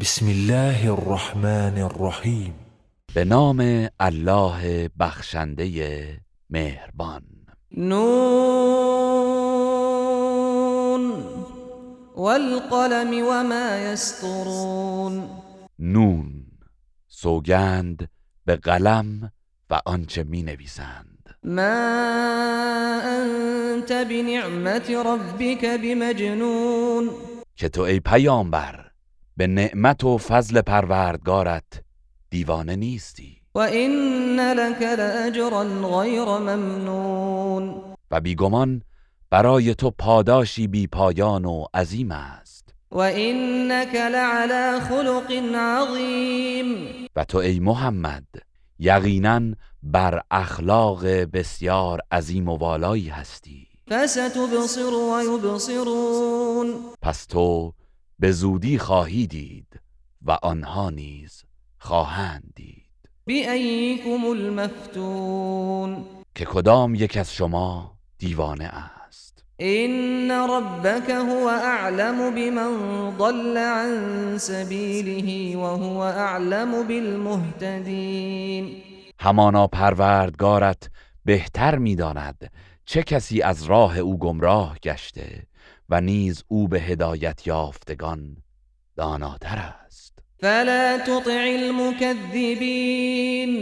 بسم الله الرحمن الرحیم به نام الله بخشنده مهربان. نون والقلم وما يسطرون نون سوگند به قلم و آنچه می نویسند. ما انت بنعمت ربك بمجنون. که تو ای پیامبر به نعمت و فضل پروردگارت دیوانه نیستی. و این لك لاجرا غیر ممنون. و بیگمان برای تو پاداشی بی پایان و عظیم است. و اینک لعلى خلق عظیم. و تو ای محمد یقینا بر اخلاق بسیار عظیم و والایی هستی. فستبصر و یبصرون. پس تو به زودی خواهی دید و آنها نیز خواهند دید. بأيكم المفتون. که کدام یک از شما دیوانه است؟ این ربك هو اعلم بمن ضل عن سبیله وهو اعلم بالمهتدین. همانا پروردگارت بهتر می‌داند چه کسی از راه او گمراه گشته و نیز او به هدایت یافتگان داناتر است. فلا تطع المكذبین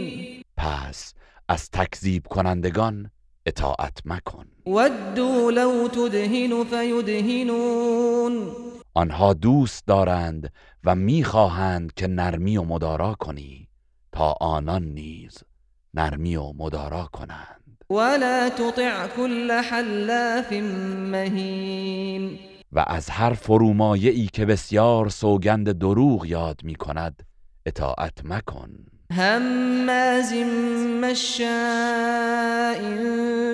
پس از تکذیب کنندگان اطاعت مکن. ودوا لو تدهن فیدهنون. آنها دوست دارند و می‌خواهند که نرمی و مدارا کنی تا آنان نیز نرمی و مدارا کنند. ولا تطع كل حلاف مهین و از هر فرومایه ای که بسیار سوگند دروغ یاد می کند اطاعت مکن. هماز مشاء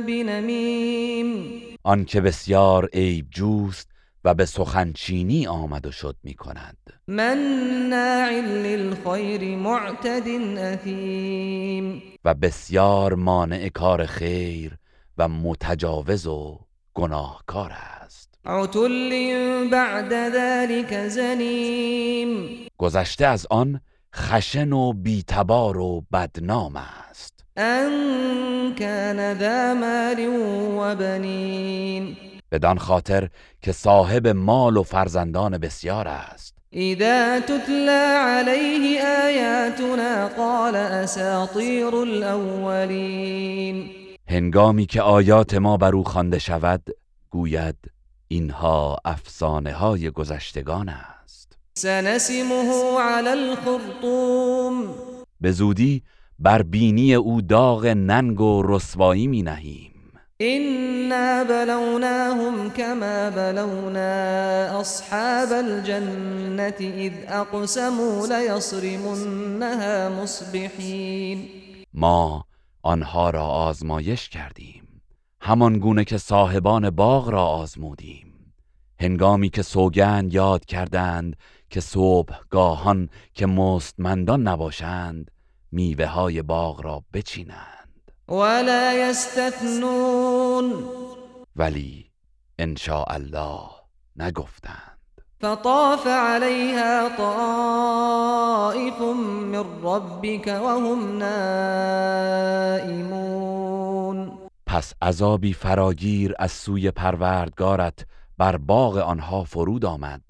بنمیم. آن که بسیار عیب جوست و به سخنچینی آمد و شد می کند مناع للخیر معتد اثیم. و بسیار مانع کار خیر و متجاوز و گناهکار است. عتل بعد ذلك زنیم. گذشته از آن خشن و بیتبار و بدنام است. ان کان ذا مال و بنین. بدان خاطر که صاحب مال و فرزندان بسیار است. اذا تتلى عليه آیاتنا قال اساطیر الاولین هنگامی که آیات ما بر او خوانده شود گوید اینها افسانه های گذشتگان است. سنسمه على الخرطوم. به زودی بر بینی او داغ ننگ و رسوایی می نهیم. إنا بلوناهم كما بلونا أصحاب الجنة إذ أقسموا ليصرمنها مصبحين. ما آنها را آزمایش کردیم. همان گونه که صاحبان باغ را آزمودیم. هنگامی که سوگند یاد کردند که صبح گاهان که مستمندان نباشند میوه های باغ را بچینند. ولا يستثنون. ولی ان الله نگفتند. فطاف عليها طائف من ربك وهم نائمون. پس عذابی فراگیر از سوی پروردگارت بر باغ آنها فرود آمد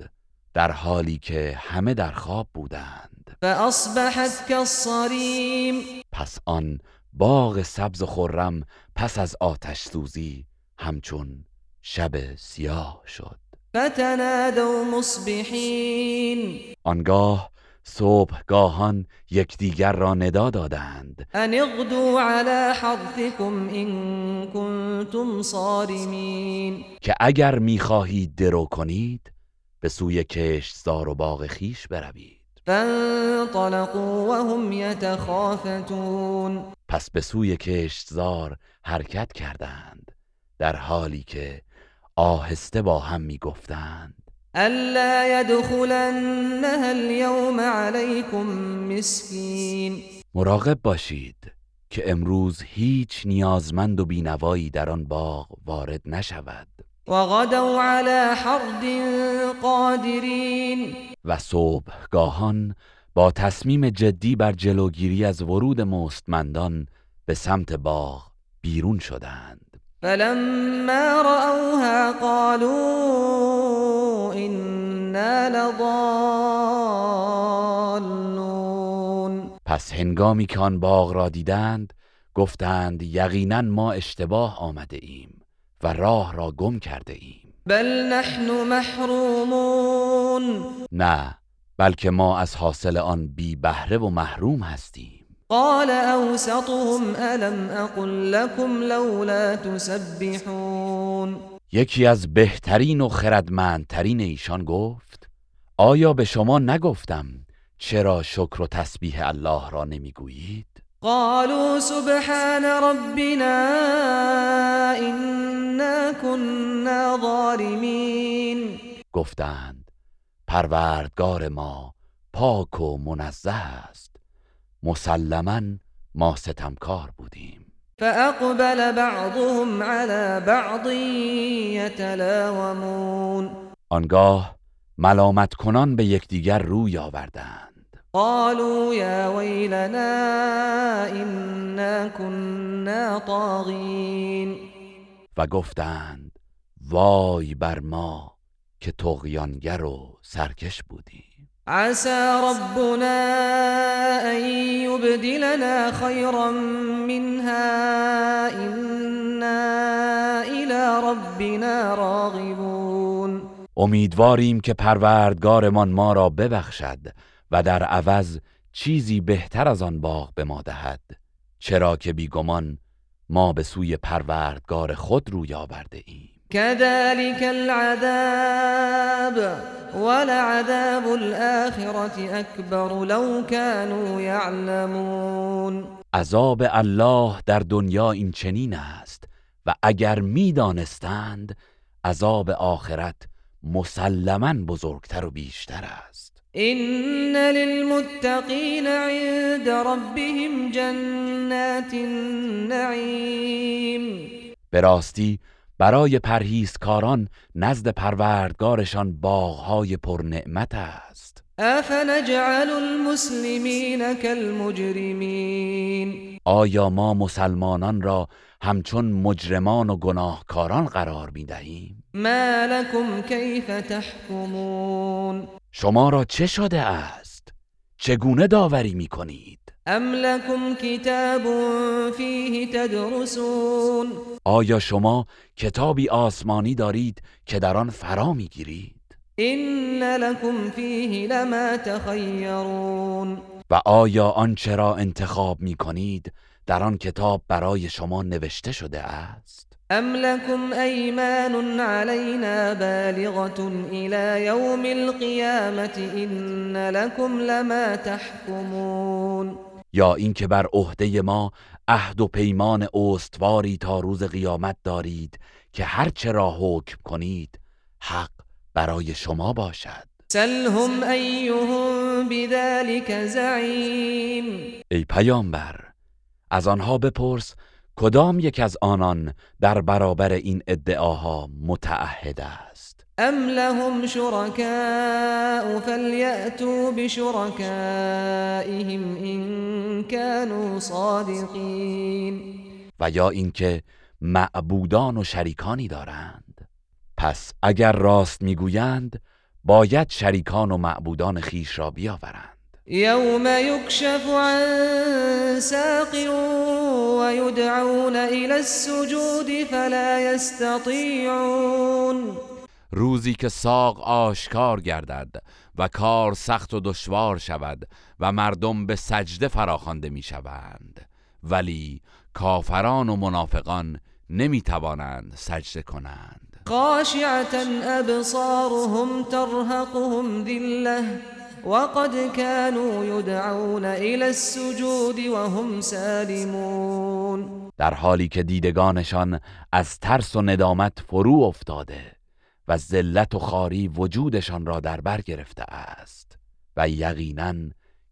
در حالی که همه در خواب بودند. فاصبحت كالصريم. پس آن باغ سبز و خرم پس از آتش سوزی همچون شب سیاه شد. فتنادوا مصبحین. آنگاه صبحگاهان یکدیگر را ندا دادند. ان اغدوا على حرثكم ان كنتم صارمین. که اگر می‌خواهید درو کنید به سوی کشتزار و باغ خیش بروید. فانطلقوا وهم يتخافتون پس به سوی کشتزار حرکت کردند در حالی که آهسته با هم می‌گفتند. الا يدخلنها اليوم عليكم مسكين مراقب باشید که امروز هیچ نیازمند و بینوایی در آن باغ وارد نشود. وغدوا على حرد قادرین. و صبحگاهان با تصمیم جدی بر جلوگیری از ورود مستمندان به سمت باغ بیرون شدند. فلما رأوها قالوا إنا لضالون. پس هنگامی که آن باغ را دیدند گفتند یقینا ما اشتباه آمده ایم و راه را گم کرده ایم. بل نحن محرومون. نه بلکه ما از حاصل آن بی بهره و محروم هستیم. قال اوسطهم الم اقل لكم لولا تسبحون. یکی از بهترین و خردمندترین ایشان گفت آیا به شما نگفتم چرا شکر و تسبیح الله را نمی‌گویید؟ قالوا سبحان ربنا إنا كنا ظالمين. گفتند پروردگار ما پاک و منزه است. مسلما ما ستمکار بودیم. فأقبل بعضهم على بعض يتلاومون. آنگاه ملامت کنان به یکدیگر روی آوردند. قالوا يا ويلنا إنا كنا طاغين. و گفتند وای بر ما که تغیانگر و سرکش بودیم. عسى ربنا أن يبدلنا خيرا منها إنا إلى ربنا راغبون. امیدواریم که پروردگارمان ما را ببخشد و در عوض چیزی بهتر از آن باغ به ما دهد. چرا که بیگمان ما به سوی پروردگار خود روی آورده ایم كذلك العذاب ولعذاب الآخرة أكبر لو كانوا يعلمون. عذاب الله در دنیا این چنین است و اگر می‌دانستند عذاب آخرت مسلما بزرگتر و بیشتر است. إن للمتقين عند ربهم جنات النعيم. به راستی برای پرهیزکاران نزد پروردگارشان باغهای پرنعمت است أفنجعل المسلمين كالمجرمين آیا ما مسلمانان را همچون مجرمان و گناهکاران قرار می دهیم؟ ما لكم كيف تحكمون شما را چه شده است؟ چگونه داوری می کنید؟ أم لكم كتاب فيه تدرسون آیا شما کتابی آسمانی دارید که در آن فرا می گیرید؟ إن لكم فيه لما تخيرون و آیا آنچه را انتخاب می کنید در آن کتاب برای شما نوشته شده است؟ أم لكم أيمان علينا بالغة إلى يوم القيامة إن لكم لما تحكمون یا اینکه بر عهده ما عهد و پیمان استواری تا روز قیامت دارید که هر چه را حکم کنید حق برای شما باشد. سلهم أيهم بذلك زعيم ای پیامبر از آنها بپرس کدام یک از آنان در برابر این ادعاها متعهد است. أم لهم شركاء فليأتوا بشركائهم إن كانوا صادقين و یا اینکه معبودان و شریکانی دارند. پس اگر راست می‌گویند باید شریکان و معبودان خیش را بیاورند. يوم يكشف عن ساق ويدعون إلى السجود فلا يستطيعون روزی که ساق آشکار گردد و کار سخت و دشوار شود و مردم به سجده فراخوانده می شوند ولی کافران و منافقان نمی توانند سجده کنند. خاشعة أبصارهم ترهقهم ذلة وقد كانوا يدعون إلى السجود وهم سالمون. در حالی که دیدگانشان از ترس و ندامت فرو افتاده و ذلت و خاری وجودشان را در بر گرفته است و یقینا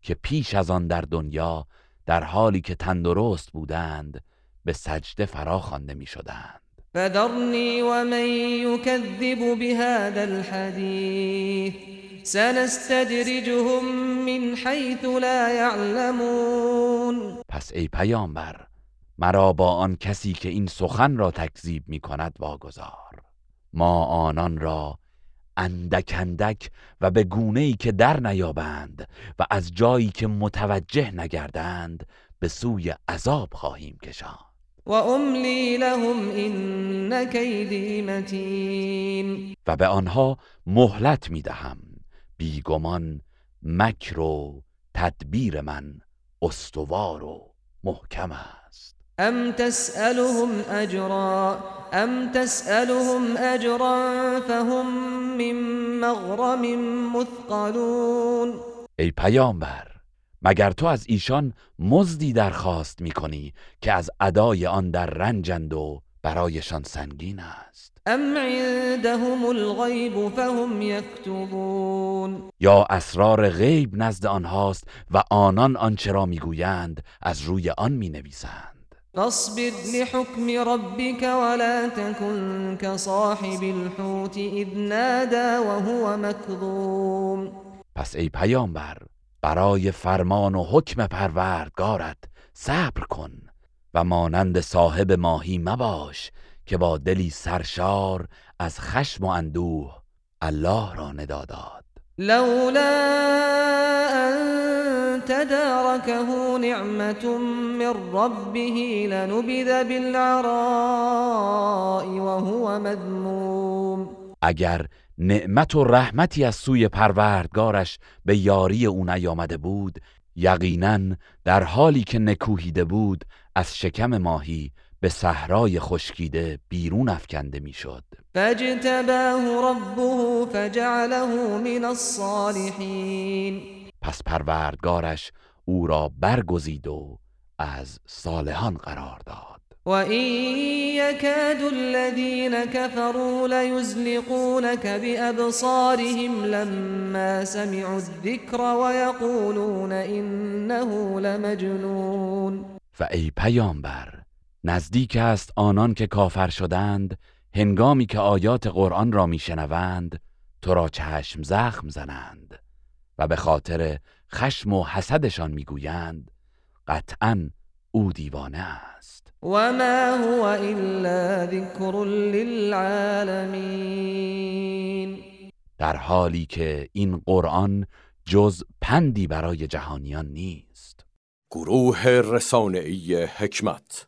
که پیش از آن در دنیا در حالی که تندرست بودند به سجده فرا خوانده می شدند فذرني ومن يكذب بهذا الحديث سنستدرجهم من حيث لا يعلمون پس ای پیامبر مرا با آن کسی که این سخن را تکذیب می کند واگذار. ما آنان را اندک اندک و به گونه ای که در نیابند و از جایی که متوجه نگردند به سوی عذاب خواهیم کشان و املی لهم این کیدی متین. و به آنها مهلت می دهم بیگمان مکر و تدبیر من استوار و محکم است. ام تسألهم اجرا ام تسألهم اجرا فهم من مغرم مثقلون. ای پیامبر مگر تو از ایشان مزدی درخواست می کنی که از ادای آن در رنجند و برایشان سنگین است؟ ام عندهم الغیب فهم یکتبون. یا اسرار غیب نزد آنهاست و آنان آنچه را می‌گویند از روی آن می نویسند فاصبر لحكم ربك ولا تكن كصاحب الحوت اذ نادى وهو مكظوم. پس ای پیامبر برای فرمان و حکم پروردگارت صبر کن و مانند صاحب ماهی مباش که با دلی سرشار از خشم و اندوه الله را ندا داد. لولا ان تداركه نعمت من ربه لنبذ بالعراء وهو مذموم. اگر نعمت و رحمتی از سوی پروردگارش به یاری او نیامده بود یقینا در حالی که نکوهیده بود از شکم ماهی به صحرای خشکیده بیرون افکنده می‌شد. فاجتباه ربه فجعله من الصالحین. پس پروردگارش او را برگزید و از صالحان قرار داد. وَإِن يَكَادُ الَّذِينَ كَفَرُوا لَيُزْلِقُونَكَ بِأَبْصَارِهِمْ لَمَّا سَمِعُوا الذِّكْرَ وَيَقُولُونَ إِنَّهُ لَمَجْنُونٌ. و ای پیامبر نزدیک است آنان که کافر شدند هنگامی که آیات قرآن را میشنوند تو را چشم زخم زنند. و به خاطر خشم و حسدشان می‌گویند قطعا او دیوانه است. وما هو إلا ذكر للعالمين در حالی که این قرآن جز پندی برای جهانیان نیست. گروه رسانه‌ای حکمت.